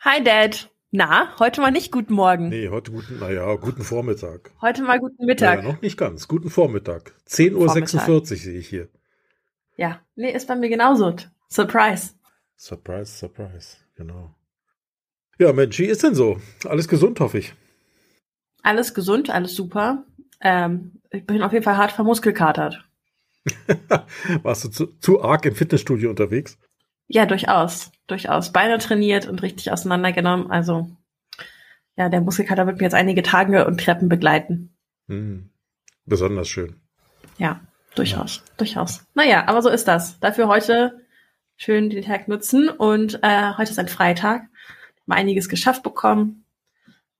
Hi Dad. Na, heute mal nicht guten Morgen. Nee, heute guten, naja, guten Vormittag. Heute mal guten Mittag. Ja, noch nicht ganz. Guten Vormittag. 10.46 Uhr sehe ich hier. Ja, nee, ist bei mir genauso. Surprise. Surprise, surprise, genau. Ja, Mensch, wie ist denn so? Alles gesund, hoffe ich. Alles gesund, alles super. Ähm, ich bin auf jeden Fall hart vermuskelkatert. Warst du zu, zu arg im Fitnessstudio unterwegs? Ja, durchaus. Durchaus. Beine trainiert und richtig auseinandergenommen. Also, ja, der Muskelkater wird mir jetzt einige Tage und Treppen begleiten. Hm. Besonders schön. Ja, durchaus. Ja. Durchaus. Naja, aber so ist das. Dafür heute schön den Tag nutzen und äh, heute ist ein Freitag. Mal einiges geschafft bekommen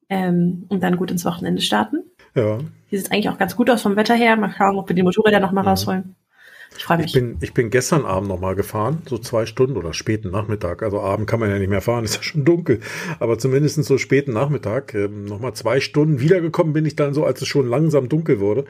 ähm, und dann gut ins Wochenende starten. Ja. Hier sieht eigentlich auch ganz gut aus vom Wetter her. Mal schauen, ob wir die Motorräder noch mal mhm. rausholen. Ich freue mich. Ich bin, ich bin gestern Abend noch mal gefahren, so zwei Stunden oder späten Nachmittag. Also Abend kann man ja nicht mehr fahren, ist ja schon dunkel. Aber zumindest so späten Nachmittag, ähm, noch mal zwei Stunden. Wiedergekommen bin ich dann so, als es schon langsam dunkel wurde.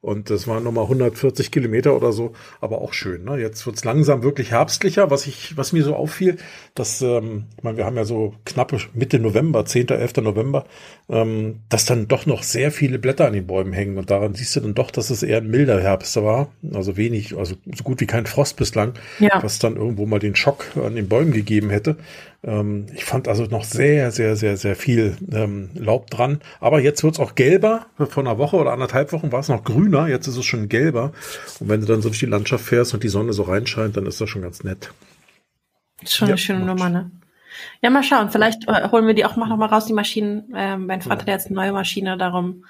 Und das waren nochmal 140 Kilometer oder so, aber auch schön. Ne? Jetzt wird's langsam wirklich herbstlicher. Was ich, was mir so auffiel, dass, ähm, ich meine, wir haben ja so knappe Mitte November, 10., 11. November, ähm, dass dann doch noch sehr viele Blätter an den Bäumen hängen. Und daran siehst du dann doch, dass es eher ein milder Herbst war. Also wenig, also so gut wie kein Frost bislang, ja. was dann irgendwo mal den Schock an den Bäumen gegeben hätte. Ähm, ich fand also noch sehr, sehr, sehr, sehr viel ähm, Laub dran. Aber jetzt wird's auch gelber. Vor einer Woche oder anderthalb Wochen war es noch grüner. Jetzt ist es schon gelber. Und wenn du dann so durch die Landschaft fährst und die Sonne so reinscheint, dann ist das schon ganz nett. Ist schon ja, eine schöne Nummer, ne? Ja, mal schauen. Vielleicht äh, holen wir die auch noch mal raus, die Maschinen. Ähm, mein Vater ja. hat jetzt eine neue Maschine, darum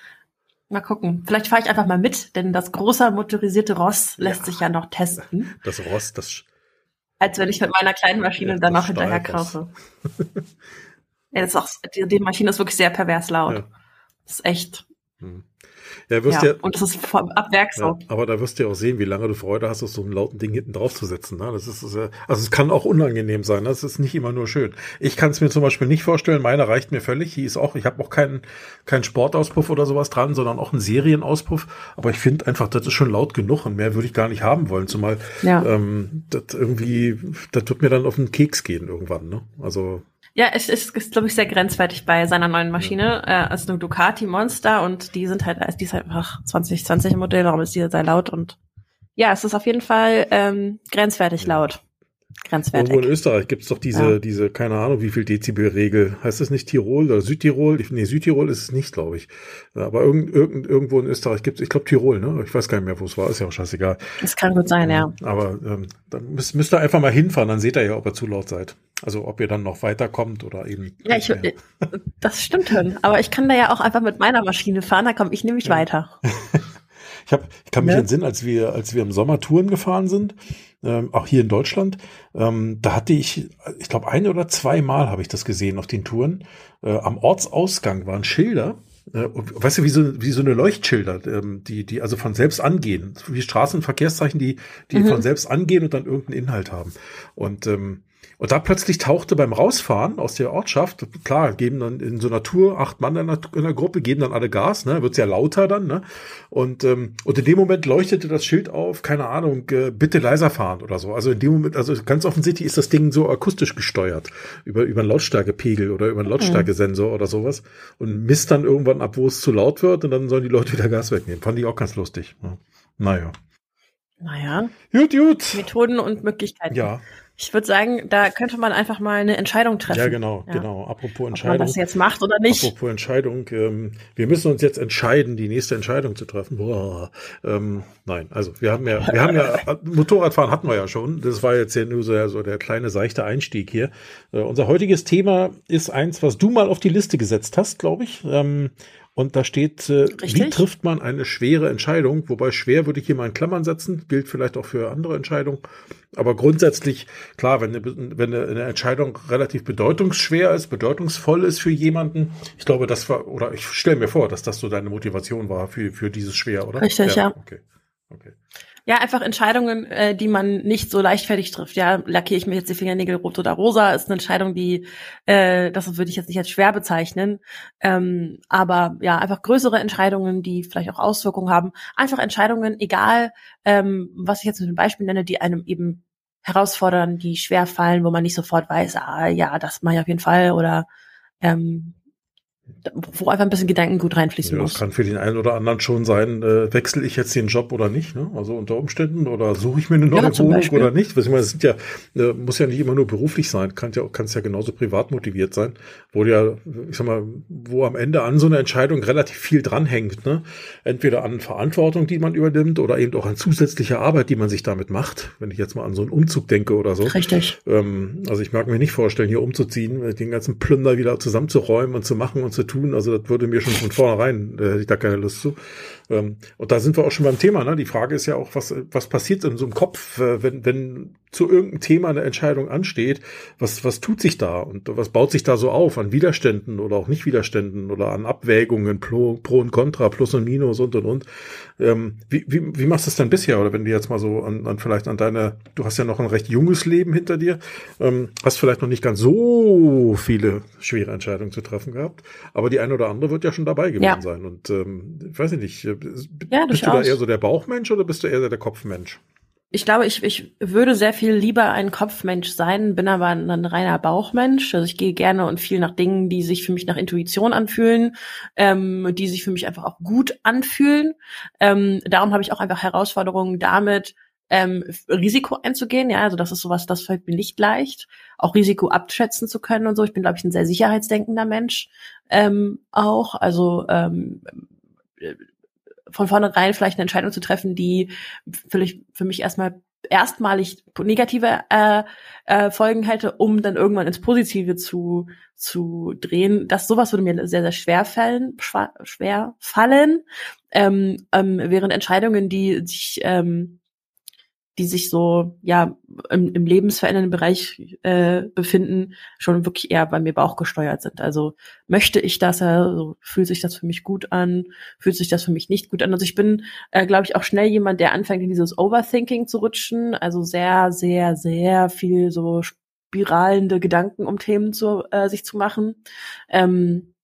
mal gucken. Vielleicht fahre ich einfach mal mit, denn das große motorisierte Ross lässt ja. sich ja noch testen. Das Ross, das als wenn ich mit meiner kleinen Maschine ja, dann noch hinterher kaufe. ja, das ist auch, die, die, Maschine ist wirklich sehr pervers laut. Ja. Das ist echt. Hm. Ja, wirst ja, ja, und das ist vom, ab Werk so. Ja, aber da wirst du ja auch sehen, wie lange du Freude hast, auf so einen lauten Ding hinten drauf zu setzen. Ne? Das ist, also es kann auch unangenehm sein. Ne? Das ist nicht immer nur schön. Ich kann es mir zum Beispiel nicht vorstellen. Meine reicht mir völlig. Die ist auch, ich habe auch keinen keinen Sportauspuff oder sowas dran, sondern auch einen Serienauspuff. Aber ich finde einfach, das ist schon laut genug und mehr würde ich gar nicht haben wollen. Zumal ja. ähm, das irgendwie, das wird mir dann auf den Keks gehen irgendwann. Ne? Also ja, es ist, ist glaube ich, sehr grenzwertig bei seiner neuen Maschine. Ja. Äh, ist eine Ducati Monster und die sind halt, die ist halt einfach 2020 Modell, darum ist die sehr laut und ja, es ist auf jeden Fall ähm, grenzwertig laut. Grenzwertig. Irgendwo in Österreich gibt's doch diese, ja. diese, keine Ahnung, wie viel Dezibel-Regel. Heißt das nicht Tirol oder Südtirol? Nee, Südtirol ist es nicht, glaube ich. Aber irgend, irgend, irgendwo in Österreich gibt's, ich glaube Tirol, ne? Ich weiß gar nicht mehr, wo es war, ist ja auch scheißegal. Das kann gut sein, ja. Aber ähm, dann müsst, müsst ihr einfach mal hinfahren, dann seht ihr ja, ob ihr zu laut seid. Also ob ihr dann noch weiterkommt oder eben. Ja, ich, das stimmt schon. Aber ich kann da ja auch einfach mit meiner Maschine fahren, da komme ich nämlich ja. weiter. ich, hab, ich kann mich ja. entsinnen, als wir, als wir im Sommer Touren gefahren sind, ähm, auch hier in Deutschland. Ähm, da hatte ich, ich glaube, ein oder zwei Mal habe ich das gesehen auf den Touren. Äh, am Ortsausgang waren Schilder. Äh, weißt du, wie so, wie so eine Leuchtschilder, ähm, die, die also von selbst angehen, wie Straßenverkehrszeichen, die, die mhm. von selbst angehen und dann irgendeinen Inhalt haben. Und ähm, und da plötzlich tauchte beim Rausfahren aus der Ortschaft, klar, geben dann in so einer Tour acht Mann in der, in der Gruppe, geben dann alle Gas, ne, wird's ja lauter dann, ne? Und, ähm, und in dem Moment leuchtete das Schild auf, keine Ahnung, äh, bitte leiser fahren oder so. Also in dem Moment, also ganz offensichtlich ist das Ding so akustisch gesteuert, über, über einen Lautstärkepegel oder über einen Lautstärkesensor oder sowas und misst dann irgendwann ab, wo es zu laut wird und dann sollen die Leute wieder Gas wegnehmen. Fand ich auch ganz lustig. Ja. Naja. Naja. Gut, gut. Methoden und Möglichkeiten. Ja. Ich würde sagen, da könnte man einfach mal eine Entscheidung treffen. Ja, genau, ja. genau. Apropos Entscheidung. Ob man das jetzt macht oder nicht. Apropos Entscheidung. Ähm, wir müssen uns jetzt entscheiden, die nächste Entscheidung zu treffen. Boah, ähm, nein, also wir haben ja, wir haben ja, Motorradfahren hatten wir ja schon. Das war jetzt ja nur so, so der kleine seichte Einstieg hier. Äh, unser heutiges Thema ist eins, was du mal auf die Liste gesetzt hast, glaube ich. Ähm, und da steht, äh, wie trifft man eine schwere Entscheidung? Wobei schwer würde ich hier mal in Klammern setzen, gilt vielleicht auch für andere Entscheidungen. Aber grundsätzlich, klar, wenn eine, wenn eine Entscheidung relativ bedeutungsschwer ist, bedeutungsvoll ist für jemanden, ich glaube, das war, oder ich stelle mir vor, dass das so deine Motivation war für, für dieses Schwer, oder? Richtig, ja. ja. Okay. okay. Ja, einfach Entscheidungen, äh, die man nicht so leichtfertig trifft. Ja, lackiere ich mir jetzt die Fingernägel rot oder rosa, ist eine Entscheidung, die, äh, das würde ich jetzt nicht als schwer bezeichnen. Ähm, aber ja, einfach größere Entscheidungen, die vielleicht auch Auswirkungen haben. Einfach Entscheidungen, egal, ähm, was ich jetzt mit dem Beispiel nenne, die einem eben herausfordern, die schwer fallen, wo man nicht sofort weiß, ah ja, das mache ich auf jeden Fall oder ähm, wo einfach ein bisschen Gedankengut reinfließen ja, muss. Das kann für den einen oder anderen schon sein, äh, wechsle ich jetzt den Job oder nicht, ne? Also unter Umständen oder suche ich mir eine neue ja, Wohnung Beispiel. oder nicht? Was ich meine, es sind ja, äh, muss ja nicht immer nur beruflich sein, kann ja kann es ja genauso privat motiviert sein, wo ja, ich sag mal, wo am Ende an so einer Entscheidung relativ viel dranhängt, ne? Entweder an Verantwortung, die man übernimmt, oder eben auch an zusätzlicher Arbeit, die man sich damit macht. Wenn ich jetzt mal an so einen Umzug denke oder so. Richtig. Ähm, also ich mag mir nicht vorstellen, hier umzuziehen, den ganzen Plünder wieder zusammenzuräumen und zu machen und zu tun. Also das würde mir schon von vornherein, äh, hätte ich da keine Lust zu. Ähm, und da sind wir auch schon beim Thema. Ne? Die Frage ist ja auch, was, was passiert in so einem Kopf, äh, wenn, wenn zu irgendeinem Thema eine Entscheidung ansteht, was, was tut sich da und was baut sich da so auf an Widerständen oder auch Nicht-Widerständen oder an Abwägungen, Pro, Pro und Contra, Plus und Minus und und und. Ähm, wie, wie, wie machst du es denn bisher? Oder wenn du jetzt mal so an, an vielleicht an deine, du hast ja noch ein recht junges Leben hinter dir, ähm, hast vielleicht noch nicht ganz so viele schwere Entscheidungen zu treffen gehabt, aber die eine oder andere wird ja schon dabei gewesen ja. sein. Und ähm, ich weiß nicht, äh, ja, bist du da eher so der Bauchmensch oder bist du eher der Kopfmensch? Ich glaube, ich, ich würde sehr viel lieber ein Kopfmensch sein, bin aber ein, ein reiner Bauchmensch. Also ich gehe gerne und viel nach Dingen, die sich für mich nach Intuition anfühlen, ähm, die sich für mich einfach auch gut anfühlen. Ähm, darum habe ich auch einfach Herausforderungen damit, ähm, Risiko einzugehen. Ja, also das ist sowas, das fällt mir nicht leicht, auch Risiko abschätzen zu können und so. Ich bin, glaube ich, ein sehr sicherheitsdenkender Mensch ähm, auch. Also ähm, von vornherein vielleicht eine Entscheidung zu treffen, die vielleicht für mich erstmal erstmalig negative äh, äh, Folgen hätte, um dann irgendwann ins Positive zu zu drehen. Das sowas würde mir sehr sehr schwer fallen, schwer fallen, ähm, ähm, während Entscheidungen, die sich ähm, die sich so ja im, im lebensverändernden Bereich äh, befinden, schon wirklich eher bei mir bauchgesteuert sind. Also möchte ich das, also fühlt sich das für mich gut an, fühlt sich das für mich nicht gut an. Also ich bin, äh, glaube ich, auch schnell jemand, der anfängt in dieses Overthinking zu rutschen, also sehr, sehr, sehr viel so spiralende Gedanken um Themen zu äh, sich zu machen. Ähm,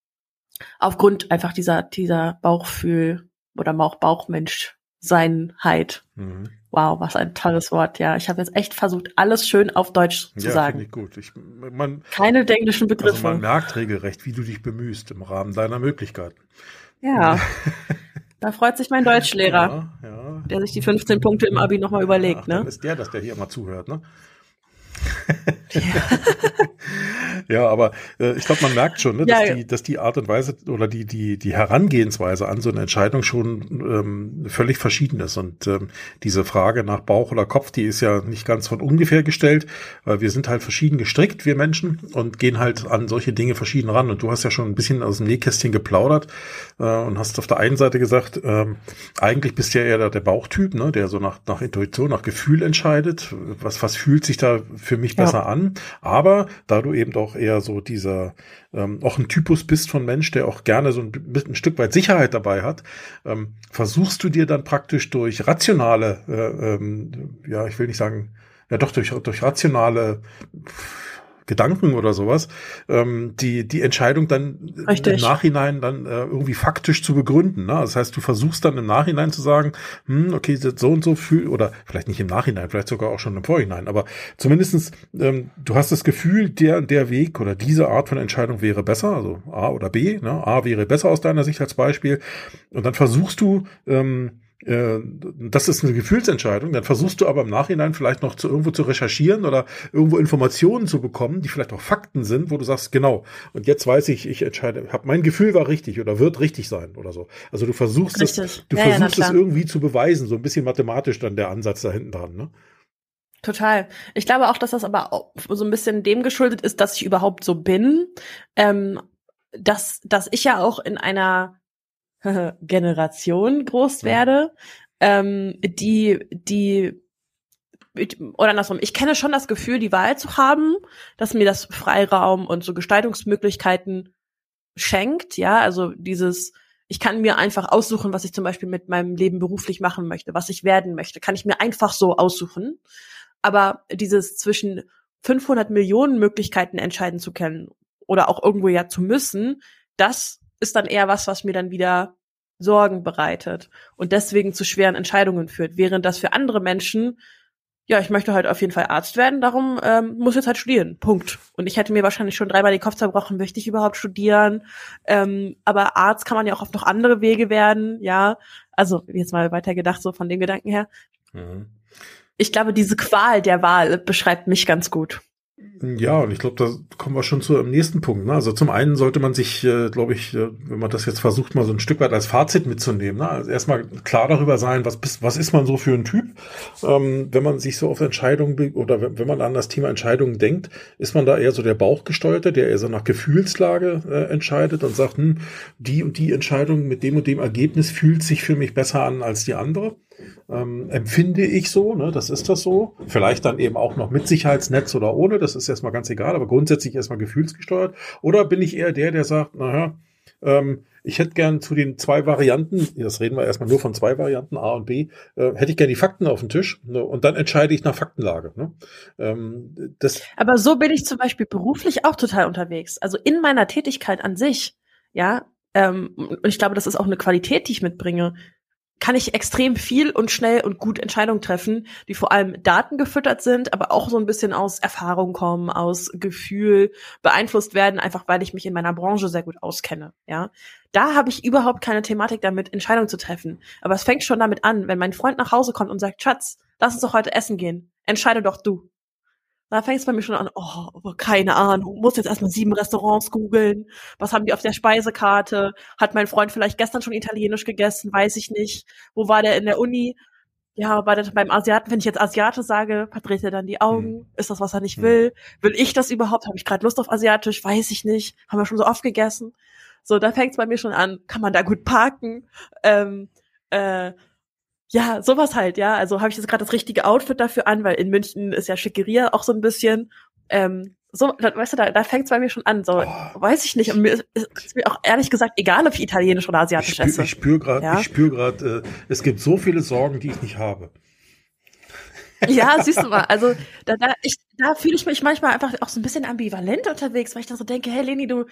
aufgrund einfach dieser dieser Bauchfühl oder Bauch Bauchmensch Seinheit. Mhm. Wow, was ein tolles Wort. Ja, ich habe jetzt echt versucht, alles schön auf Deutsch zu ja, sagen. Ich gut. Ich, man, Keine englischen Begriffe. Also man merkt regelrecht, wie du dich bemühst im Rahmen deiner Möglichkeiten. Ja. da freut sich mein Deutschlehrer, ja, ja. der sich die 15 Punkte im Abi nochmal überlegt. Ja, ne? Dann ist der, dass der hier mal zuhört. Ne? ja, aber äh, ich glaube, man merkt schon, ne, dass, ja, die, dass die Art und Weise oder die, die, die Herangehensweise an so eine Entscheidung schon ähm, völlig verschieden ist. Und ähm, diese Frage nach Bauch oder Kopf, die ist ja nicht ganz von ungefähr gestellt, weil wir sind halt verschieden gestrickt, wir Menschen, und gehen halt an solche Dinge verschieden ran. Und du hast ja schon ein bisschen aus dem Nähkästchen geplaudert äh, und hast auf der einen Seite gesagt, ähm, eigentlich bist du ja eher der, der Bauchtyp, ne, der so nach, nach Intuition, nach Gefühl entscheidet. Was, was fühlt sich da für mich besser ja. an? Aber da du eben auch eher so dieser, ähm, auch ein Typus bist von Mensch, der auch gerne so ein, ein Stück weit Sicherheit dabei hat, ähm, versuchst du dir dann praktisch durch rationale, äh, ähm, ja, ich will nicht sagen, ja doch durch, durch rationale Gedanken oder sowas, ähm, die, die Entscheidung dann Richtig. im Nachhinein dann äh, irgendwie faktisch zu begründen. Ne? Das heißt, du versuchst dann im Nachhinein zu sagen, hm, okay, so und so fühl, oder vielleicht nicht im Nachhinein, vielleicht sogar auch schon im Vorhinein, aber zumindestens ähm, du hast das Gefühl, der der Weg oder diese Art von Entscheidung wäre besser, also A oder B, ne? A wäre besser aus deiner Sicht als Beispiel. Und dann versuchst du, ähm, äh, das ist eine Gefühlsentscheidung, dann versuchst du aber im Nachhinein vielleicht noch zu irgendwo zu recherchieren oder irgendwo Informationen zu bekommen, die vielleicht auch Fakten sind, wo du sagst, genau, und jetzt weiß ich, ich entscheide, hab, mein Gefühl war richtig oder wird richtig sein oder so. Also du versuchst es, du ja, versuchst ja, es irgendwie zu beweisen, so ein bisschen mathematisch dann der Ansatz da hinten dran, ne? Total. Ich glaube auch, dass das aber auch so ein bisschen dem geschuldet ist, dass ich überhaupt so bin, ähm, dass, dass ich ja auch in einer Generation groß werde, ähm, die, die oder andersrum, ich kenne schon das Gefühl, die Wahl zu haben, dass mir das Freiraum und so Gestaltungsmöglichkeiten schenkt, ja, also dieses Ich kann mir einfach aussuchen, was ich zum Beispiel mit meinem Leben beruflich machen möchte, was ich werden möchte. Kann ich mir einfach so aussuchen. Aber dieses zwischen 500 Millionen Möglichkeiten entscheiden zu können oder auch irgendwo ja zu müssen, das ist dann eher was, was mir dann wieder Sorgen bereitet und deswegen zu schweren Entscheidungen führt, während das für andere Menschen ja, ich möchte halt auf jeden Fall Arzt werden, darum ähm, muss jetzt halt studieren. Punkt. Und ich hätte mir wahrscheinlich schon dreimal den Kopf zerbrochen, möchte ich überhaupt studieren? Ähm, aber Arzt kann man ja auch auf noch andere Wege werden, ja. Also jetzt mal weiter gedacht, so von dem Gedanken her. Mhm. Ich glaube, diese Qual der Wahl beschreibt mich ganz gut. Ja, und ich glaube, da kommen wir schon zu einem nächsten Punkt. Ne? Also zum einen sollte man sich, äh, glaube ich, äh, wenn man das jetzt versucht, mal so ein Stück weit als Fazit mitzunehmen, ne? also erstmal klar darüber sein, was, bist, was ist man so für ein Typ. Ähm, wenn man sich so auf Entscheidungen oder wenn, wenn man an das Thema Entscheidungen denkt, ist man da eher so der Bauchgesteuerte, der eher so nach Gefühlslage äh, entscheidet und sagt, hm, die und die Entscheidung mit dem und dem Ergebnis fühlt sich für mich besser an als die andere ähm, empfinde ich so, ne, das ist das so. Vielleicht dann eben auch noch mit Sicherheitsnetz oder ohne, das ist erstmal ganz egal, aber grundsätzlich erstmal gefühlsgesteuert. Oder bin ich eher der, der sagt, naja, ähm, ich hätte gern zu den zwei Varianten, das reden wir erstmal nur von zwei Varianten, A und B, äh, hätte ich gern die Fakten auf den Tisch ne, und dann entscheide ich nach Faktenlage. Ne? Ähm, das Aber so bin ich zum Beispiel beruflich auch total unterwegs. Also in meiner Tätigkeit an sich, ja, ähm, und ich glaube, das ist auch eine Qualität, die ich mitbringe kann ich extrem viel und schnell und gut Entscheidungen treffen, die vor allem datengefüttert sind, aber auch so ein bisschen aus Erfahrung kommen, aus Gefühl beeinflusst werden, einfach weil ich mich in meiner Branche sehr gut auskenne. Ja, da habe ich überhaupt keine Thematik damit, Entscheidungen zu treffen. Aber es fängt schon damit an, wenn mein Freund nach Hause kommt und sagt, Schatz, lass uns doch heute essen gehen. Entscheide doch du. Da fängt es bei mir schon an, oh, keine Ahnung, muss jetzt erstmal sieben Restaurants googeln. Was haben die auf der Speisekarte? Hat mein Freund vielleicht gestern schon Italienisch gegessen? Weiß ich nicht. Wo war der in der Uni? Ja, war der beim Asiaten, wenn ich jetzt Asiate sage, verdreht er dann die Augen? Hm. Ist das, was er nicht hm. will? Will ich das überhaupt? Habe ich gerade Lust auf Asiatisch? Weiß ich nicht. Haben wir schon so oft gegessen. So, da fängt es bei mir schon an. Kann man da gut parken? Ähm, äh, ja, sowas halt, ja. Also habe ich jetzt gerade das richtige Outfit dafür an, weil in München ist ja Schickeria auch so ein bisschen. Ähm, so, da, weißt du, da, da fängt es bei mir schon an. So, oh. weiß ich nicht. Und mir ist, ist, mir auch ehrlich gesagt egal, ob ich Italienisch oder Asiatisch ich spür, esse. Ich spüre gerade, ja? ich spüre gerade, äh, es gibt so viele Sorgen, die ich nicht habe. Ja, siehst du mal, also da, da, ich, da fühle ich mich manchmal einfach auch so ein bisschen ambivalent unterwegs, weil ich dann so denke, hey Leni, du,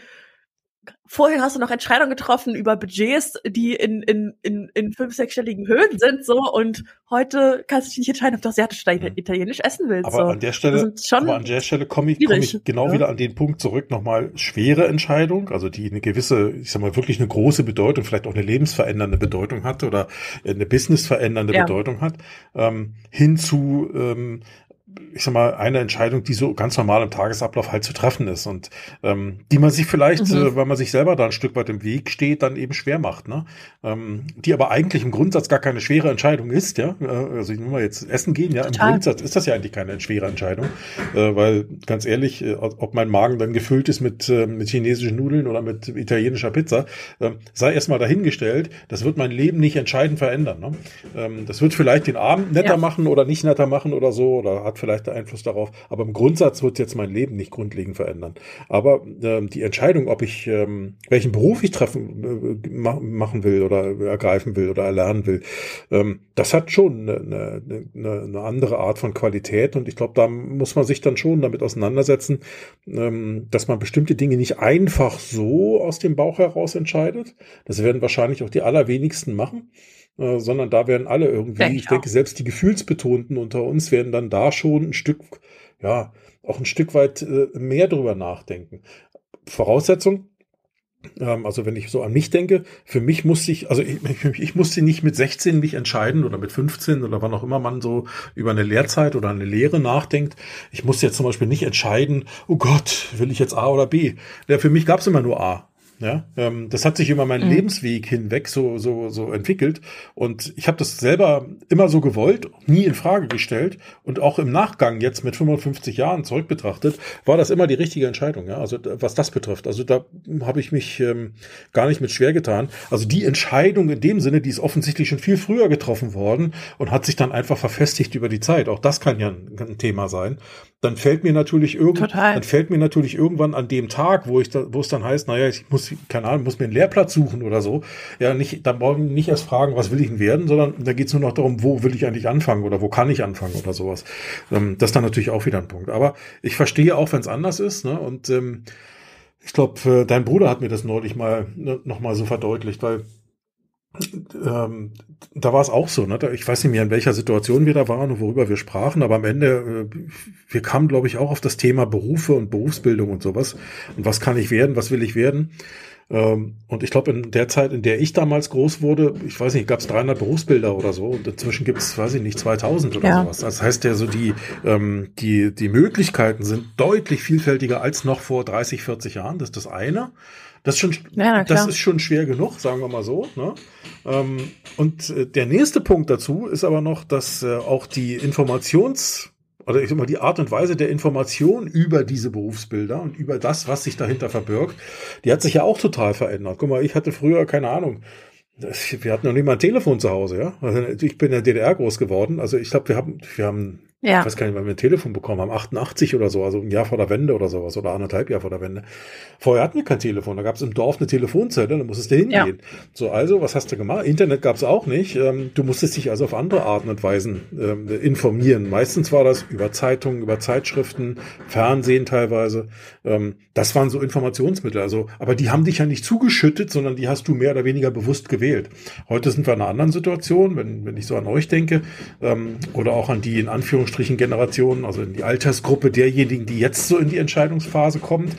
vorhin hast du noch Entscheidungen getroffen über Budgets, die in, in, in, in fünf, sechsstelligen Höhen sind, so, und heute kannst du dich nicht entscheiden, ob du asiatisch oder mhm. italienisch essen willst. Aber so. an der Stelle, aber an der Stelle komme ich, komm ich genau ja. wieder an den Punkt zurück, nochmal schwere Entscheidung, also die eine gewisse, ich sag mal, wirklich eine große Bedeutung, vielleicht auch eine lebensverändernde Bedeutung hat oder eine businessverändernde ja. Bedeutung hat, ähm, hin zu ähm, ich sag mal, eine Entscheidung, die so ganz normal im Tagesablauf halt zu treffen ist und ähm, die man sich vielleicht, mhm. äh, weil man sich selber da ein Stück weit im Weg steht, dann eben schwer macht, ne? Ähm, die aber eigentlich im Grundsatz gar keine schwere Entscheidung ist, ja. Äh, also ich will mal jetzt essen gehen, ja. Total. Im Grundsatz ist das ja eigentlich keine schwere Entscheidung, äh, weil ganz ehrlich, äh, ob mein Magen dann gefüllt ist mit, äh, mit chinesischen Nudeln oder mit italienischer Pizza, äh, sei erstmal dahingestellt. Das wird mein Leben nicht entscheidend verändern. Ne? Ähm, das wird vielleicht den Abend netter ja. machen oder nicht netter machen oder so oder hat vielleicht Einfluss darauf. Aber im Grundsatz wird jetzt mein Leben nicht grundlegend verändern. Aber ähm, die Entscheidung, ob ich ähm, welchen Beruf ich treffen äh, machen will oder ergreifen will oder erlernen will, ähm, das hat schon eine, eine, eine andere Art von Qualität. Und ich glaube, da muss man sich dann schon damit auseinandersetzen, ähm, dass man bestimmte Dinge nicht einfach so aus dem Bauch heraus entscheidet. Das werden wahrscheinlich auch die allerwenigsten machen. Äh, sondern da werden alle irgendwie, Denk ich denke, selbst die Gefühlsbetonten unter uns werden dann da schon ein Stück, ja, auch ein Stück weit äh, mehr drüber nachdenken. Voraussetzung, ähm, also wenn ich so an mich denke, für mich musste ich, also ich, ich, musste nicht mit 16 mich entscheiden oder mit 15 oder wann auch immer man so über eine Lehrzeit oder eine Lehre nachdenkt. Ich musste jetzt zum Beispiel nicht entscheiden, oh Gott, will ich jetzt A oder B? Ja, für mich gab es immer nur A. Ja, ähm, das hat sich über meinen mhm. Lebensweg hinweg so so so entwickelt und ich habe das selber immer so gewollt, nie in Frage gestellt und auch im Nachgang jetzt mit 55 Jahren zurück betrachtet, war das immer die richtige Entscheidung. Ja, also was das betrifft, also da habe ich mich ähm, gar nicht mit schwer getan. Also die Entscheidung in dem Sinne, die ist offensichtlich schon viel früher getroffen worden und hat sich dann einfach verfestigt über die Zeit. Auch das kann ja ein, ein Thema sein. Dann fällt mir natürlich irgend, dann fällt mir natürlich irgendwann an dem Tag, wo ich da, wo es dann heißt, naja, ich muss, keine Ahnung, muss mir einen Lehrplatz suchen oder so. Ja, nicht, da brauche ich nicht erst fragen, was will ich denn werden, sondern da geht es nur noch darum, wo will ich eigentlich anfangen oder wo kann ich anfangen oder sowas. Ähm, das ist dann natürlich auch wieder ein Punkt. Aber ich verstehe auch, wenn es anders ist, ne? Und ähm, ich glaube, äh, dein Bruder hat mir das neulich mal ne, noch mal so verdeutlicht, weil ähm, da war es auch so, ne? Ich weiß nicht mehr, in welcher Situation wir da waren und worüber wir sprachen, aber am Ende, äh, wir kamen, glaube ich, auch auf das Thema Berufe und Berufsbildung und sowas. Und was kann ich werden, was will ich werden? Ähm, und ich glaube, in der Zeit, in der ich damals groß wurde, ich weiß nicht, gab es 300 Berufsbilder oder so und inzwischen gibt es, weiß ich nicht, 2000 oder ja. sowas. Das heißt ja so, die, ähm, die, die Möglichkeiten sind deutlich vielfältiger als noch vor 30, 40 Jahren. Das ist das eine. Das ist schon, ja, das ist schon schwer genug, sagen wir mal so. Ne? Ähm, und äh, der nächste Punkt dazu ist aber noch, dass äh, auch die Informations- oder ich sag mal, die Art und Weise der Information über diese Berufsbilder und über das, was sich dahinter verbirgt, die hat sich ja auch total verändert. Guck mal, ich hatte früher, keine Ahnung, wir hatten noch nicht mal ein Telefon zu Hause, ja. Also ich bin in der DDR groß geworden. Also ich glaube, wir haben, wir haben ja. Ich weiß gar nicht, wann wir ein Telefon bekommen haben, 88 oder so, also ein Jahr vor der Wende oder sowas oder anderthalb Jahr vor der Wende. Vorher hatten wir kein Telefon, da gab es im Dorf eine Telefonzelle, da musstest du hingehen. Ja. So, also, was hast du gemacht? Internet gab es auch nicht. Ähm, du musstest dich also auf andere Arten und Weisen ähm, informieren. Meistens war das über Zeitungen, über Zeitschriften, Fernsehen teilweise. Ähm, das waren so Informationsmittel. Also, aber die haben dich ja nicht zugeschüttet, sondern die hast du mehr oder weniger bewusst gewählt. Heute sind wir in einer anderen Situation, wenn, wenn ich so an euch denke, oder auch an die in Anführungsstrichen Anführungsstrichen Generationen, also in die Altersgruppe derjenigen, die jetzt so in die Entscheidungsphase kommt,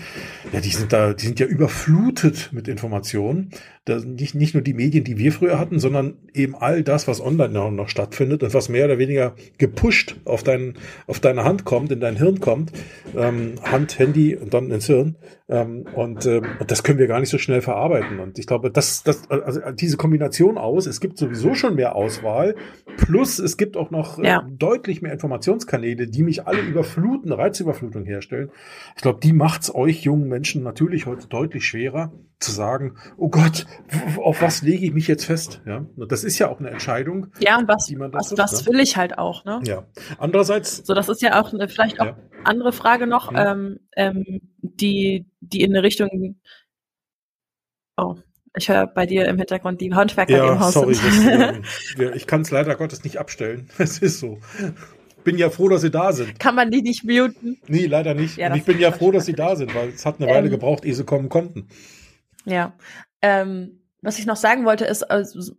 ja, die sind da, die sind ja überflutet mit Informationen. Da nicht, nicht nur die Medien, die wir früher hatten, sondern eben all das, was online noch, noch stattfindet und was mehr oder weniger gepusht auf, dein, auf deine Hand kommt, in dein Hirn kommt. Ähm, Hand, Handy und dann ins Hirn. Ähm, und, ähm, und das können wir gar nicht so schnell verarbeiten. Und ich glaube, das, das, also diese Kombination aus, es gibt sowieso schon mehr Auswahl, plus es gibt auch noch äh, ja. deutlich mehr Informationskanäle, die mich alle überfluten, Reizüberflutung herstellen. Ich glaube, die macht's euch jungen Menschen natürlich heute deutlich schwerer zu sagen, oh Gott, auf was lege ich mich jetzt fest? Ja, das ist ja auch eine Entscheidung. Ja, und was, was, trifft, was ne? will ich halt auch, ne? Ja. Andererseits. So, das ist ja auch eine, vielleicht auch ja. andere Frage noch, ja. ähm, ähm, die, die in eine Richtung, oh, ich höre bei dir im Hintergrund die Handwerker ja, im Haus. Sorry, das, äh, ich kann es leider Gottes nicht abstellen. Es ist so bin ja froh, dass sie da sind. Kann man die nicht muten? Nee, leider nicht. Ja, Und ich bin ja froh, dass sie da sind, weil es hat eine Weile ähm, gebraucht, ehe sie kommen konnten. Ja. Ähm, was ich noch sagen wollte, ist, also,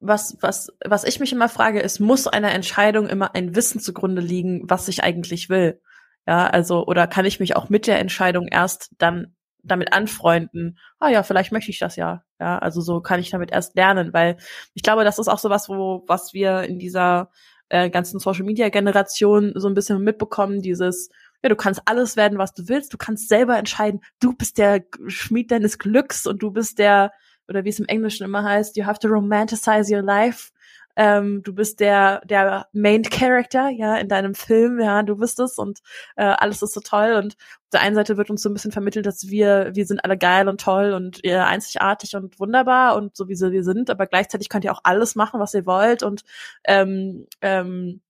was, was, was ich mich immer frage, ist, muss einer Entscheidung immer ein Wissen zugrunde liegen, was ich eigentlich will? Ja, also, oder kann ich mich auch mit der Entscheidung erst dann damit anfreunden, ah ja, vielleicht möchte ich das ja. Ja, also so kann ich damit erst lernen, weil ich glaube, das ist auch so was, wo, was wir in dieser äh, ganzen Social Media Generation so ein bisschen mitbekommen, dieses, ja, du kannst alles werden, was du willst. Du kannst selber entscheiden. Du bist der Schmied deines Glücks und du bist der, oder wie es im Englischen immer heißt, you have to romanticize your life. Ähm, du bist der, der Main Character, ja, in deinem Film, ja, du bist es und äh, alles ist so toll. Und auf der einen Seite wird uns so ein bisschen vermittelt, dass wir, wir sind alle geil und toll und äh, einzigartig und wunderbar und so wie sie wir sind, aber gleichzeitig könnt ihr auch alles machen, was ihr wollt und ähm, ähm,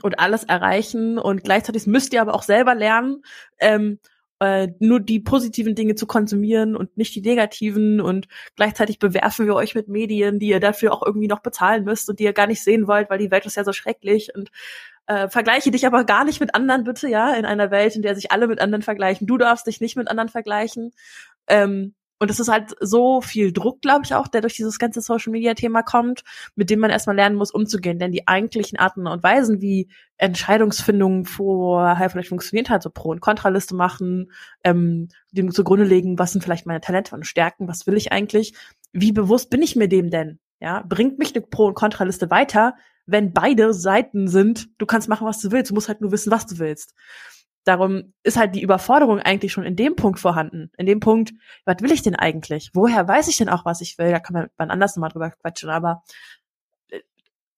und alles erreichen und gleichzeitig müsst ihr aber auch selber lernen, ähm, äh, nur die positiven Dinge zu konsumieren und nicht die negativen und gleichzeitig bewerfen wir euch mit Medien, die ihr dafür auch irgendwie noch bezahlen müsst und die ihr gar nicht sehen wollt, weil die Welt ist ja so schrecklich und äh, vergleiche dich aber gar nicht mit anderen, bitte, ja, in einer Welt, in der sich alle mit anderen vergleichen. Du darfst dich nicht mit anderen vergleichen. Ähm, und es ist halt so viel Druck, glaube ich, auch, der durch dieses ganze Social Media Thema kommt, mit dem man erstmal lernen muss, umzugehen. Denn die eigentlichen Arten und Weisen, wie Entscheidungsfindung vorher vielleicht funktioniert hat, so Pro- und Kontraliste machen, ähm, dem zugrunde legen, was sind vielleicht meine Talente und Stärken, was will ich eigentlich, wie bewusst bin ich mir dem denn? Ja, bringt mich eine Pro- und Kontraliste weiter, wenn beide Seiten sind, du kannst machen, was du willst, du musst halt nur wissen, was du willst. Darum ist halt die Überforderung eigentlich schon in dem Punkt vorhanden. In dem Punkt, was will ich denn eigentlich? Woher weiß ich denn auch, was ich will? Da kann man wann anders nochmal drüber quatschen, aber äh,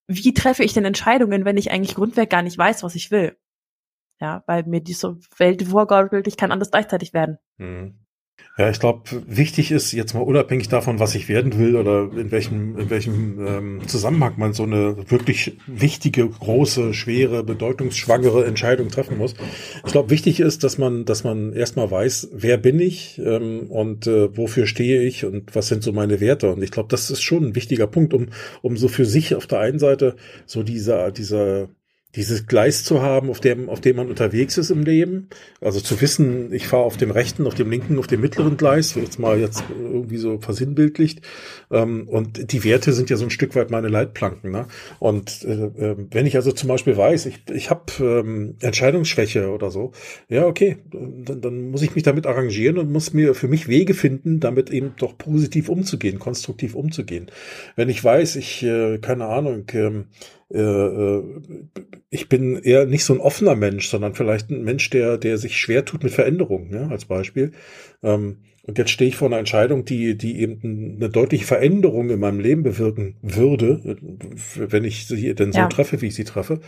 wie treffe ich denn Entscheidungen, wenn ich eigentlich grundweg gar nicht weiß, was ich will? Ja, weil mir diese Welt vorgaukelt, ich kann alles gleichzeitig werden. Mhm. Ja, ich glaube, wichtig ist jetzt mal unabhängig davon, was ich werden will oder in welchem, in welchem ähm, Zusammenhang man so eine wirklich wichtige, große, schwere, bedeutungsschwangere Entscheidung treffen muss. Ich glaube, wichtig ist, dass man, dass man erstmal weiß, wer bin ich ähm, und äh, wofür stehe ich und was sind so meine Werte. Und ich glaube, das ist schon ein wichtiger Punkt, um, um so für sich auf der einen Seite so dieser, dieser dieses Gleis zu haben, auf dem, auf dem man unterwegs ist im Leben. Also zu wissen, ich fahre auf dem rechten, auf dem linken, auf dem mittleren Gleis, jetzt mal jetzt irgendwie so versinnbildlicht. Ähm, und die Werte sind ja so ein Stück weit meine Leitplanken. Ne? Und äh, äh, wenn ich also zum Beispiel weiß, ich, ich habe ähm, Entscheidungsschwäche oder so, ja, okay, dann, dann muss ich mich damit arrangieren und muss mir für mich Wege finden, damit eben doch positiv umzugehen, konstruktiv umzugehen. Wenn ich weiß, ich, äh, keine Ahnung, ähm, äh, äh, ich bin eher nicht so ein offener Mensch, sondern vielleicht ein Mensch, der, der sich schwer tut mit Veränderungen, ja, als Beispiel. Ähm, und jetzt stehe ich vor einer Entscheidung, die, die eben eine deutliche Veränderung in meinem Leben bewirken würde, wenn ich sie denn so ja. treffe, wie ich sie treffe.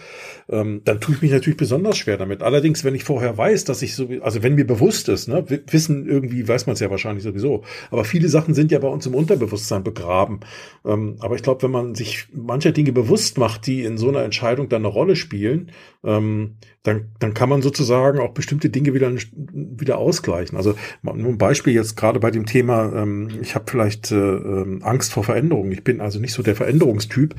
Ähm, dann tue ich mich natürlich besonders schwer damit. Allerdings, wenn ich vorher weiß, dass ich so, also wenn mir bewusst ist, ne, wissen irgendwie weiß man es ja wahrscheinlich sowieso. Aber viele Sachen sind ja bei uns im Unterbewusstsein begraben. Ähm, aber ich glaube, wenn man sich mancher Dinge bewusst macht, die in so einer Entscheidung dann eine Rolle spielen, ähm, dann, dann kann man sozusagen auch bestimmte Dinge wieder, wieder ausgleichen. Also nur ein Beispiel jetzt gerade bei dem Thema, ähm, ich habe vielleicht äh, ähm, Angst vor Veränderung. Ich bin also nicht so der Veränderungstyp.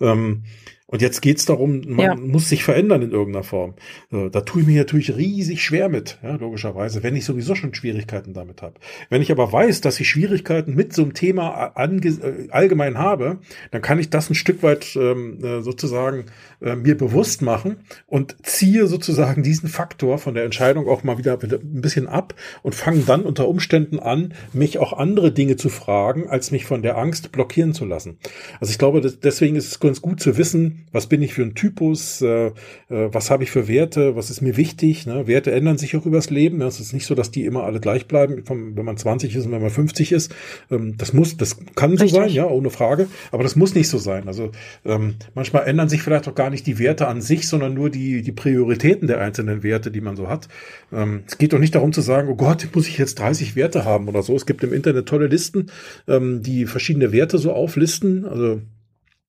Ähm, und jetzt geht's darum, man ja. muss sich verändern in irgendeiner Form. Da tue ich mich natürlich riesig schwer mit, ja, logischerweise, wenn ich sowieso schon Schwierigkeiten damit habe. Wenn ich aber weiß, dass ich Schwierigkeiten mit so einem Thema äh, allgemein habe, dann kann ich das ein Stück weit ähm, äh, sozusagen äh, mir bewusst machen und ziehe sozusagen diesen Faktor von der Entscheidung auch mal wieder ein bisschen ab und fange dann unter Umständen an, mich auch andere Dinge zu fragen, als mich von der Angst blockieren zu lassen. Also ich glaube, deswegen ist es ganz gut zu wissen, was bin ich für ein Typus, äh, äh, was habe ich für Werte, was ist mir wichtig. Ne? Werte ändern sich auch übers Leben. Es ist nicht so, dass die immer alle gleich bleiben, wenn man 20 ist und wenn man 50 ist. Ähm, das muss, das kann so Richtig. sein, ja, ohne Frage. Aber das muss nicht so sein. Also ähm, manchmal ändern sich vielleicht auch gar nicht die Werte an sich, sondern nur die, die Prioritäten der einzelnen Werte, die man so hat. Ähm, es geht doch nicht darum zu sagen, oh Gott, muss ich jetzt 30 Werte haben oder so. Es gibt im Internet tolle Listen, ähm, die verschiedene Werte so auflisten. Also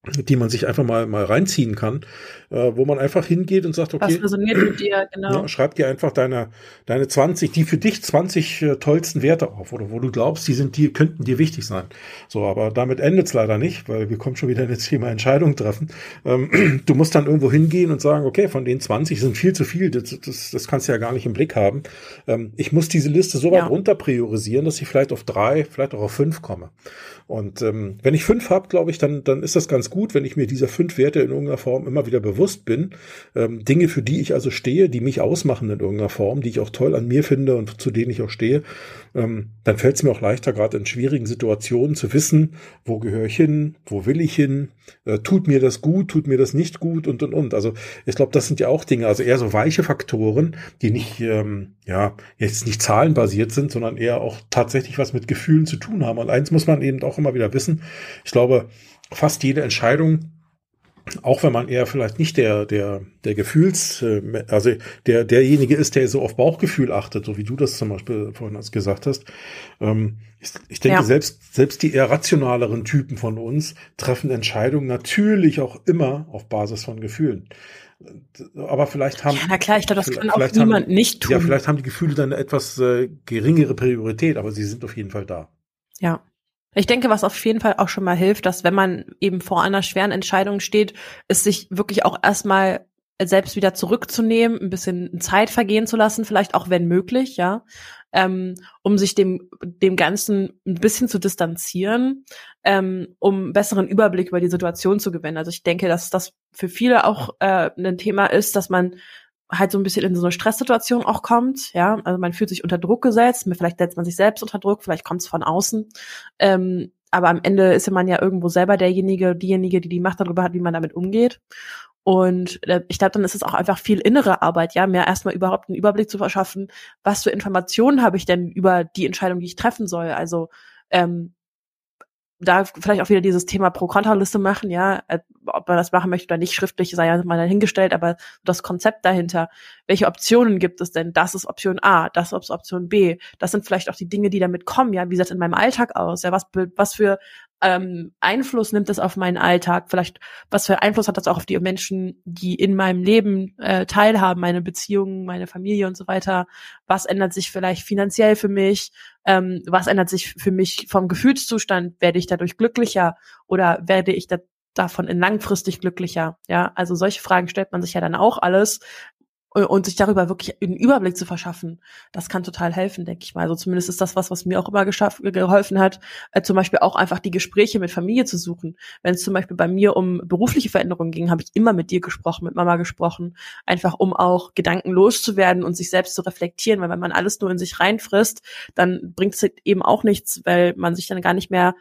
die man sich einfach mal, mal reinziehen kann, äh, wo man einfach hingeht und sagt, okay, Was resoniert mit dir, genau. Ja, schreib dir einfach deine, deine 20, die für dich 20 äh, tollsten Werte auf, oder wo du glaubst, die sind, die könnten dir wichtig sein. So, aber damit endet's leider nicht, weil wir kommen schon wieder in das Thema Entscheidung treffen. Ähm, du musst dann irgendwo hingehen und sagen, okay, von den 20 sind viel zu viel, das, das, das kannst du ja gar nicht im Blick haben. Ähm, ich muss diese Liste so weit ja. runter priorisieren, dass ich vielleicht auf drei, vielleicht auch auf fünf komme. Und ähm, wenn ich fünf habe, glaube ich, dann, dann ist das ganz gut, wenn ich mir dieser fünf Werte in irgendeiner Form immer wieder bewusst bin. Ähm, Dinge, für die ich also stehe, die mich ausmachen in irgendeiner Form, die ich auch toll an mir finde und zu denen ich auch stehe, ähm, dann fällt es mir auch leichter, gerade in schwierigen Situationen zu wissen, wo gehöre ich hin, wo will ich hin, äh, tut mir das gut, tut mir das nicht gut und und und. Also ich glaube, das sind ja auch Dinge, also eher so weiche Faktoren, die nicht, ähm, ja, jetzt nicht zahlenbasiert sind, sondern eher auch tatsächlich was mit Gefühlen zu tun haben. Und eins muss man eben auch immer wieder wissen. Ich glaube, fast jede Entscheidung, auch wenn man eher vielleicht nicht der, der, der Gefühls, äh, also der, derjenige ist, der so auf Bauchgefühl achtet, so wie du das zum Beispiel vorhin gesagt hast. Ähm, ich, ich denke, ja. selbst, selbst die eher rationaleren Typen von uns treffen Entscheidungen natürlich auch immer auf Basis von Gefühlen. Aber vielleicht haben. Ja, na klar, ich glaube, das kann auch niemand haben, nicht tun. Ja, vielleicht haben die Gefühle dann eine etwas äh, geringere Priorität, aber sie sind auf jeden Fall da. Ja. Ich denke, was auf jeden Fall auch schon mal hilft, dass wenn man eben vor einer schweren Entscheidung steht, ist sich wirklich auch erstmal selbst wieder zurückzunehmen, ein bisschen Zeit vergehen zu lassen, vielleicht auch wenn möglich, ja, ähm, um sich dem dem Ganzen ein bisschen zu distanzieren, ähm, um besseren Überblick über die Situation zu gewinnen. Also ich denke, dass das für viele auch äh, ein Thema ist, dass man halt so ein bisschen in so eine Stresssituation auch kommt, ja, also man fühlt sich unter Druck gesetzt, vielleicht setzt man sich selbst unter Druck, vielleicht kommt es von außen, ähm, aber am Ende ist man ja irgendwo selber derjenige, diejenige, die die Macht darüber hat, wie man damit umgeht. Und äh, ich glaube, dann ist es auch einfach viel innere Arbeit, ja, mir erstmal überhaupt einen Überblick zu verschaffen, was für Informationen habe ich denn über die Entscheidung, die ich treffen soll. Also ähm, da vielleicht auch wieder dieses Thema Pro-Kontra-Liste machen, ja, äh, ob man das machen möchte oder nicht, schriftlich sei ja mal dahingestellt, aber das Konzept dahinter, welche Optionen gibt es denn? Das ist Option A, das ist Option B, das sind vielleicht auch die Dinge, die damit kommen, ja, wie sieht es in meinem Alltag aus, ja, was, was für ähm, Einfluss nimmt es auf meinen Alltag? Vielleicht, was für Einfluss hat das auch auf die Menschen, die in meinem Leben äh, teilhaben, meine Beziehungen, meine Familie und so weiter? Was ändert sich vielleicht finanziell für mich? Ähm, was ändert sich für mich vom Gefühlszustand? Werde ich dadurch glücklicher oder werde ich da davon in langfristig glücklicher? Ja, also solche Fragen stellt man sich ja dann auch alles und sich darüber wirklich einen Überblick zu verschaffen, das kann total helfen, denke ich mal. Also zumindest ist das was, was mir auch immer geholfen hat, äh, zum Beispiel auch einfach die Gespräche mit Familie zu suchen. Wenn es zum Beispiel bei mir um berufliche Veränderungen ging, habe ich immer mit dir gesprochen, mit Mama gesprochen, einfach um auch Gedanken loszuwerden und sich selbst zu reflektieren, weil wenn man alles nur in sich reinfrisst, dann bringt es eben auch nichts, weil man sich dann gar nicht mehr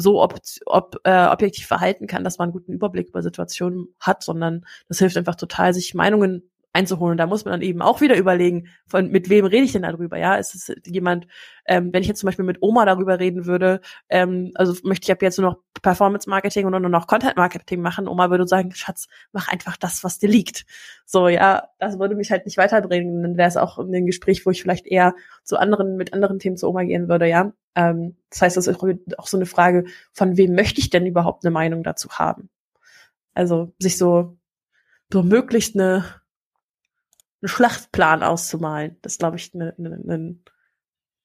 so ob, ob, äh, objektiv verhalten kann, dass man einen guten Überblick über Situationen hat, sondern das hilft einfach total, sich Meinungen einzuholen. Und da muss man dann eben auch wieder überlegen, von mit wem rede ich denn darüber? Ja, ist es jemand, ähm, wenn ich jetzt zum Beispiel mit Oma darüber reden würde, ähm, also möchte ich ab jetzt nur noch Performance Marketing und nur noch Content Marketing machen, Oma würde sagen, Schatz, mach einfach das, was dir liegt. So, ja, das würde mich halt nicht weiterbringen. Dann wäre es auch ein Gespräch, wo ich vielleicht eher zu anderen, mit anderen Themen zu Oma gehen würde, ja. Ähm, das heißt, das ist auch so eine Frage, von wem möchte ich denn überhaupt eine Meinung dazu haben? Also sich so, so möglichst eine einen Schlachtplan auszumalen. Das ist, glaube ich, eine ne, ne,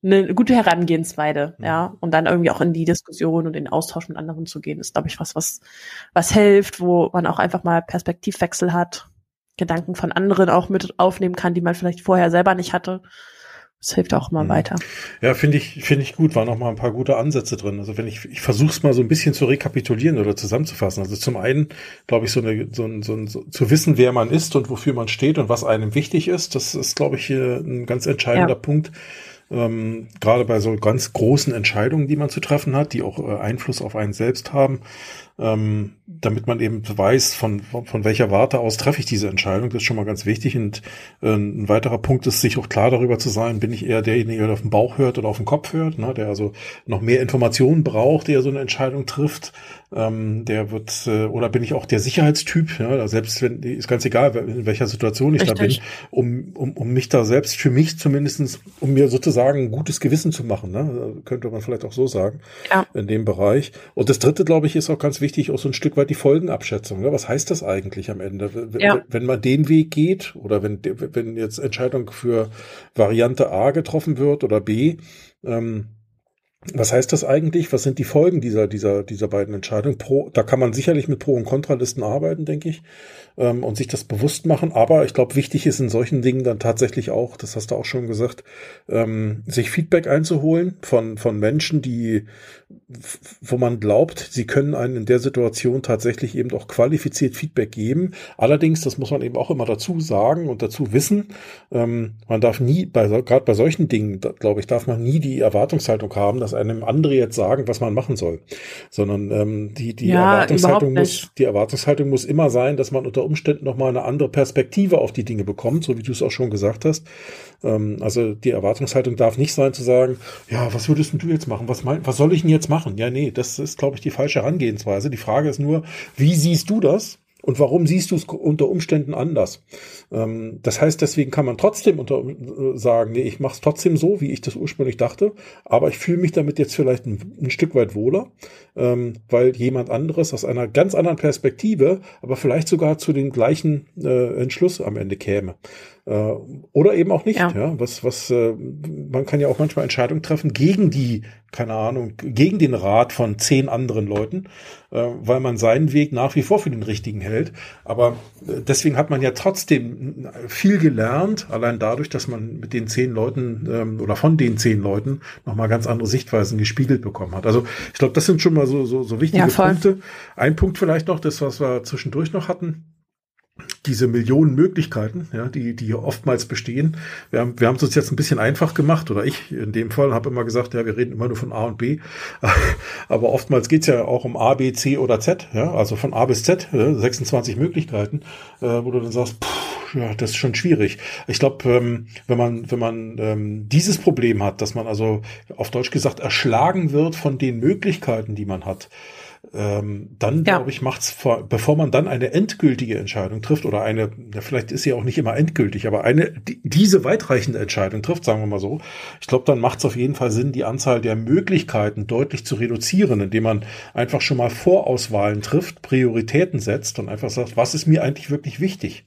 ne gute Herangehensweise, mhm. ja. Und dann irgendwie auch in die Diskussion und in den Austausch mit anderen zu gehen, ist, glaube ich, was, was, was hilft, wo man auch einfach mal Perspektivwechsel hat, Gedanken von anderen auch mit aufnehmen kann, die man vielleicht vorher selber nicht hatte. Das hilft auch immer mhm. weiter. Ja, finde ich, finde ich gut. Waren noch mal ein paar gute Ansätze drin. Also wenn ich, ich versuche es mal so ein bisschen zu rekapitulieren oder zusammenzufassen. Also zum einen, glaube ich, so eine, so ein, so ein, so, zu wissen, wer man ist und wofür man steht und was einem wichtig ist. Das ist, glaube ich, ein ganz entscheidender ja. Punkt ähm, gerade bei so ganz großen Entscheidungen, die man zu treffen hat, die auch äh, Einfluss auf einen selbst haben, ähm, damit man eben weiß, von, von welcher Warte aus treffe ich diese Entscheidung. Das ist schon mal ganz wichtig. Und äh, ein weiterer Punkt ist, sich auch klar darüber zu sein, bin ich eher derjenige, der auf den Bauch hört oder auf den Kopf hört, ne, der also noch mehr Informationen braucht, der so eine Entscheidung trifft. Ähm, der wird, äh, oder bin ich auch der Sicherheitstyp, ja, selbst wenn, ist ganz egal, in welcher Situation ich Richtig. da bin, um, um, um mich da selbst für mich zumindestens, um mir sozusagen ein gutes Gewissen zu machen, ne? könnte man vielleicht auch so sagen, ja. in dem Bereich. Und das dritte, glaube ich, ist auch ganz wichtig, auch so ein Stück weit die Folgenabschätzung. Ne? Was heißt das eigentlich am Ende? Ja. Wenn man den Weg geht oder wenn, wenn jetzt Entscheidung für Variante A getroffen wird oder B, ähm, was heißt das eigentlich? Was sind die Folgen dieser, dieser, dieser beiden Entscheidungen? Pro, da kann man sicherlich mit Pro- und Kontralisten arbeiten, denke ich ähm, und sich das bewusst machen. Aber ich glaube, wichtig ist in solchen Dingen dann tatsächlich auch, das hast du auch schon gesagt, ähm, sich Feedback einzuholen von, von Menschen, die, wo man glaubt, sie können einen in der Situation tatsächlich eben auch qualifiziert Feedback geben. Allerdings, das muss man eben auch immer dazu sagen und dazu wissen, ähm, man darf nie, bei, gerade bei solchen Dingen, glaube ich, darf man nie die Erwartungshaltung haben, dass einem andere jetzt sagen, was man machen soll, sondern ähm, die, die ja, Erwartungshaltung muss, die Erwartungshaltung muss immer sein, dass man unter unter Umständen nochmal eine andere Perspektive auf die Dinge bekommt, so wie du es auch schon gesagt hast. Ähm, also die Erwartungshaltung darf nicht sein zu sagen, ja, was würdest du jetzt machen? Was, mein, was soll ich denn jetzt machen? Ja, nee, das ist, glaube ich, die falsche Herangehensweise. Die Frage ist nur, wie siehst du das? Und warum siehst du es unter Umständen anders? Ähm, das heißt, deswegen kann man trotzdem unter, äh, sagen, nee, ich mache es trotzdem so, wie ich das ursprünglich dachte, aber ich fühle mich damit jetzt vielleicht ein, ein Stück weit wohler, ähm, weil jemand anderes aus einer ganz anderen Perspektive, aber vielleicht sogar zu dem gleichen äh, Entschluss am Ende käme. Äh, oder eben auch nicht. Ja. ja. Was, was, äh, man kann ja auch manchmal Entscheidungen treffen gegen die, keine Ahnung, gegen den Rat von zehn anderen Leuten, äh, weil man seinen Weg nach wie vor für den richtigen hält. Aber äh, deswegen hat man ja trotzdem viel gelernt, allein dadurch, dass man mit den zehn Leuten ähm, oder von den zehn Leuten nochmal ganz andere Sichtweisen gespiegelt bekommen hat. Also ich glaube, das sind schon mal so, so, so wichtige ja, Punkte. Ein Punkt vielleicht noch, das, was wir zwischendurch noch hatten diese Millionen Möglichkeiten, ja, die, die oftmals bestehen. Wir haben, wir haben es uns jetzt ein bisschen einfach gemacht, oder ich in dem Fall habe immer gesagt, ja, wir reden immer nur von A und B. Aber oftmals geht's ja auch um A, B, C oder Z, ja, also von A bis Z, ja, 26 Möglichkeiten, äh, wo du dann sagst, pff, ja, das ist schon schwierig. Ich glaube, ähm, wenn man, wenn man ähm, dieses Problem hat, dass man also auf Deutsch gesagt erschlagen wird von den Möglichkeiten, die man hat, ähm, dann ja. glaube ich, macht's vor, bevor man dann eine endgültige Entscheidung trifft oder eine, ja, vielleicht ist sie auch nicht immer endgültig, aber eine die, diese weitreichende Entscheidung trifft, sagen wir mal so. Ich glaube, dann macht es auf jeden Fall Sinn, die Anzahl der Möglichkeiten deutlich zu reduzieren, indem man einfach schon mal Vorauswahlen trifft, Prioritäten setzt und einfach sagt, was ist mir eigentlich wirklich wichtig?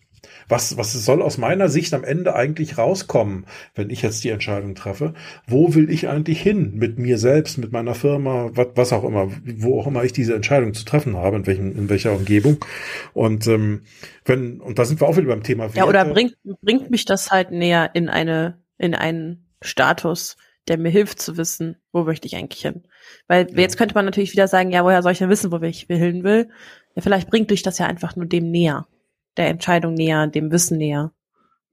Was, was soll aus meiner Sicht am Ende eigentlich rauskommen, wenn ich jetzt die Entscheidung treffe? Wo will ich eigentlich hin mit mir selbst, mit meiner Firma, was, was auch immer, wo auch immer ich diese Entscheidung zu treffen habe, in, welchen, in welcher Umgebung? Und ähm, wenn, und da sind wir auch wieder beim Thema Werte. Ja, oder bringt, bringt mich das halt näher in eine, in einen Status, der mir hilft zu wissen, wo möchte ich eigentlich hin. Weil ja. jetzt könnte man natürlich wieder sagen, ja, woher soll ich denn wissen, wo ich hin will? Ja, vielleicht bringt dich das ja einfach nur dem näher der Entscheidung näher, dem Wissen näher.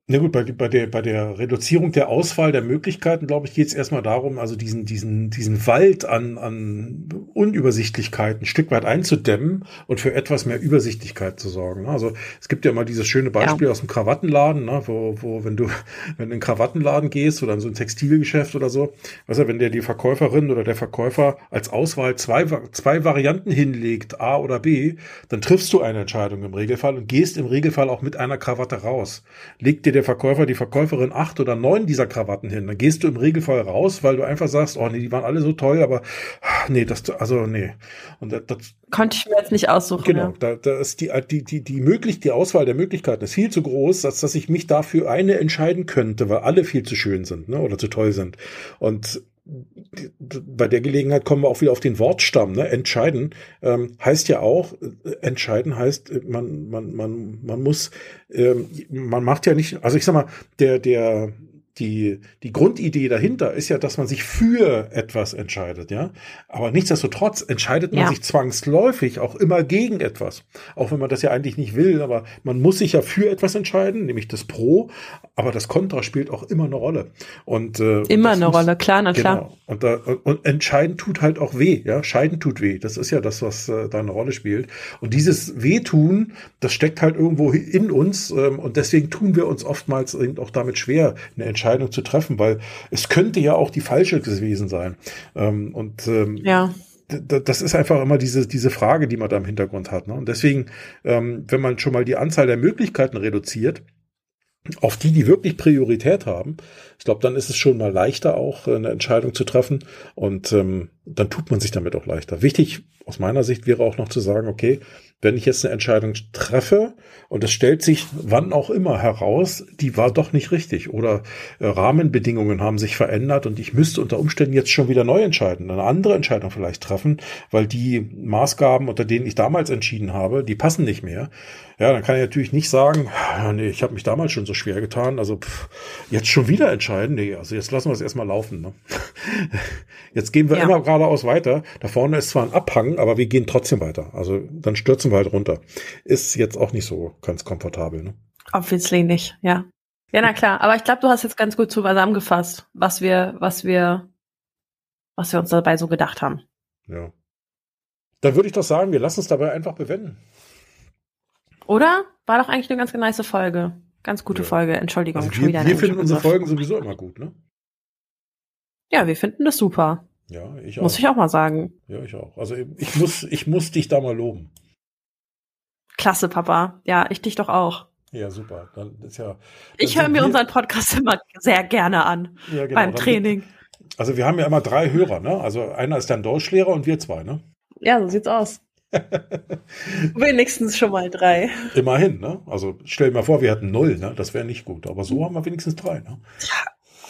Na gut, bei, bei, der, bei der Reduzierung der Auswahl der Möglichkeiten, glaube ich, geht es erstmal darum, also diesen, diesen, diesen Wald an, an Unübersichtlichkeiten ein Stück weit einzudämmen und für etwas mehr Übersichtlichkeit zu sorgen. Also es gibt ja mal dieses schöne Beispiel ja. aus dem Krawattenladen, ne, wo, wo wenn du wenn du in den Krawattenladen gehst oder in so ein Textilgeschäft oder so, weißt du, wenn der die Verkäuferin oder der Verkäufer als Auswahl zwei, zwei Varianten hinlegt, A oder B, dann triffst du eine Entscheidung im Regelfall und gehst im Regelfall auch mit einer Krawatte raus. Leg dir der Verkäufer, die Verkäuferin acht oder neun dieser Krawatten hin. Dann gehst du im Regelfall raus, weil du einfach sagst, oh nee, die waren alle so toll, aber nee, das, also nee. Und das, das konnte ich mir jetzt nicht aussuchen. Genau, ja. da, da ist die, die, die, die möglich, die Auswahl der Möglichkeiten ist viel zu groß, als dass ich mich dafür eine entscheiden könnte, weil alle viel zu schön sind, ne, oder zu toll sind. Und bei der Gelegenheit kommen wir auch wieder auf den Wortstamm. Ne? Entscheiden ähm, heißt ja auch, äh, entscheiden heißt, äh, man, man, man, man muss, ähm, man macht ja nicht, also ich sag mal, der, der, die, die Grundidee dahinter ist ja, dass man sich für etwas entscheidet, ja. Aber nichtsdestotrotz entscheidet man ja. sich zwangsläufig auch immer gegen etwas. Auch wenn man das ja eigentlich nicht will, aber man muss sich ja für etwas entscheiden, nämlich das Pro, aber das Contra spielt auch immer eine Rolle. Und, äh, immer eine muss, Rolle, klar, na genau. klar. Und, da, und entscheiden tut halt auch weh, ja. Scheiden tut weh. Das ist ja das, was äh, da eine Rolle spielt. Und dieses Wehtun, das steckt halt irgendwo in uns, ähm, und deswegen tun wir uns oftmals eben auch damit schwer, eine Entscheidung Entscheidung zu treffen, weil es könnte ja auch die falsche gewesen sein. Ähm, und ähm, ja das ist einfach immer diese, diese Frage, die man da im Hintergrund hat. Ne? Und deswegen, ähm, wenn man schon mal die Anzahl der Möglichkeiten reduziert, auf die, die wirklich Priorität haben, ich glaube, dann ist es schon mal leichter, auch eine Entscheidung zu treffen und ähm, dann tut man sich damit auch leichter. Wichtig aus meiner Sicht wäre auch noch zu sagen, okay, wenn ich jetzt eine Entscheidung treffe und es stellt sich wann auch immer heraus, die war doch nicht richtig oder äh, Rahmenbedingungen haben sich verändert und ich müsste unter Umständen jetzt schon wieder neu entscheiden, eine andere Entscheidung vielleicht treffen, weil die Maßgaben, unter denen ich damals entschieden habe, die passen nicht mehr. Ja, dann kann ich natürlich nicht sagen, nee, ich habe mich damals schon so schwer getan, also pff, jetzt schon wieder entscheiden, nee, also jetzt lassen wir es erstmal laufen. Ne? Jetzt gehen wir ja. immer geradeaus weiter. Da vorne ist zwar ein Abhang, aber wir gehen trotzdem weiter. Also dann stürzen wir halt runter. Ist jetzt auch nicht so ganz komfortabel. Ne? Obviously nicht, ja. Ja, na klar. Aber ich glaube, du hast jetzt ganz gut zusammengefasst, was wir, was wir, was wir uns dabei so gedacht haben. Ja. Dann würde ich doch sagen, wir lassen es dabei einfach bewenden. Oder? War doch eigentlich eine ganz nice Folge. Ganz gute ja. Folge, Entschuldigung. Also wir, wir finden unsere Folgen sowieso immer gut, ne? Ja, wir finden das super. Ja, ich auch. Muss ich auch mal sagen. Ja, ich auch. Also ich muss, ich muss dich da mal loben. Klasse, Papa. Ja, ich dich doch auch. Ja, super. Dann ist ja. Dann ich höre mir unseren Podcast immer sehr gerne an. Ja, genau. Beim Training. also wir haben ja immer drei Hörer, ne? Also einer ist dein Deutschlehrer und wir zwei, ne? Ja, so sieht's aus. wenigstens schon mal drei. Immerhin, ne? Also stell dir mal vor, wir hätten null, ne? Das wäre nicht gut. Aber so haben wir wenigstens drei, ne?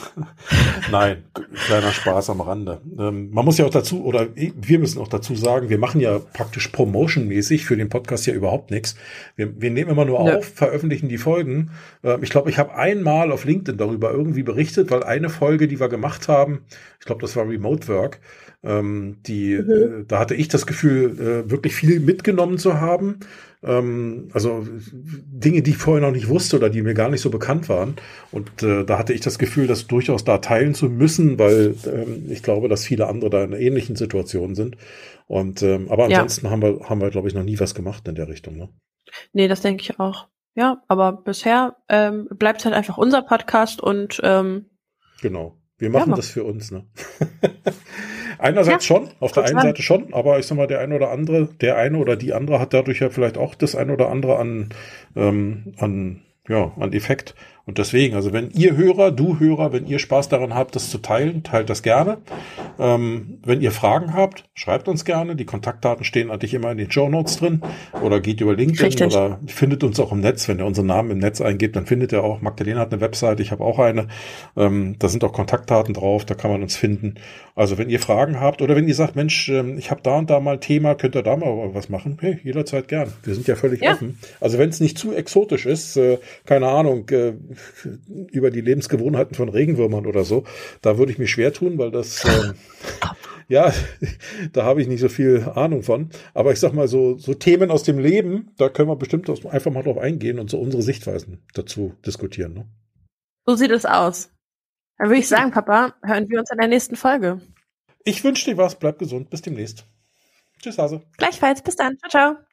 Nein, kleiner Spaß am Rande. Ähm, man muss ja auch dazu, oder wir müssen auch dazu sagen, wir machen ja praktisch promotionmäßig für den Podcast ja überhaupt nichts. Wir, wir nehmen immer nur ja. auf, veröffentlichen die Folgen. Ähm, ich glaube, ich habe einmal auf LinkedIn darüber irgendwie berichtet, weil eine Folge, die wir gemacht haben, ich glaube, das war Remote Work, ähm, die, mhm. äh, da hatte ich das Gefühl, äh, wirklich viel mitgenommen zu haben. Ähm, also Dinge, die ich vorher noch nicht wusste oder die mir gar nicht so bekannt waren. Und äh, da hatte ich das Gefühl, das durchaus da teilen zu müssen, weil ähm, ich glaube, dass viele andere da in einer ähnlichen Situation sind. Und ähm, aber ansonsten ja. haben wir, haben wir, glaube ich, noch nie was gemacht in der Richtung. Ne? Nee, das denke ich auch. ja, aber bisher ähm, bleibt halt einfach unser Podcast und ähm, genau. Wir machen ja, das für uns, ne? Einerseits ja, schon, auf der einen Seite schon, aber ich sag mal, der eine oder andere, der eine oder die andere hat dadurch ja vielleicht auch das eine oder andere an, ähm, an, ja, an Effekt. Und deswegen, also wenn ihr Hörer, du Hörer, wenn ihr Spaß daran habt, das zu teilen, teilt das gerne. Ähm, wenn ihr Fragen habt, schreibt uns gerne. Die Kontaktdaten stehen eigentlich immer in den Show Notes drin oder geht über LinkedIn Richtig. oder findet uns auch im Netz. Wenn ihr unseren Namen im Netz eingebt, dann findet ihr auch. Magdalena hat eine Webseite, ich habe auch eine. Ähm, da sind auch Kontaktdaten drauf, da kann man uns finden. Also wenn ihr Fragen habt oder wenn ihr sagt, Mensch, ähm, ich habe da und da mal ein Thema, könnt ihr da mal was machen? Hey, jederzeit gern. Wir sind ja völlig ja. offen. Also wenn es nicht zu exotisch ist, äh, keine Ahnung, äh, über die Lebensgewohnheiten von Regenwürmern oder so. Da würde ich mich schwer tun, weil das, ähm, ja, da habe ich nicht so viel Ahnung von. Aber ich sag mal, so, so Themen aus dem Leben, da können wir bestimmt einfach mal drauf eingehen und so unsere Sichtweisen dazu diskutieren. Ne? So sieht es aus. Dann würde ich sagen, Papa, hören wir uns in der nächsten Folge. Ich wünsche dir was, bleib gesund, bis demnächst. Tschüss, Hase. Gleichfalls, bis dann. Ciao, ciao.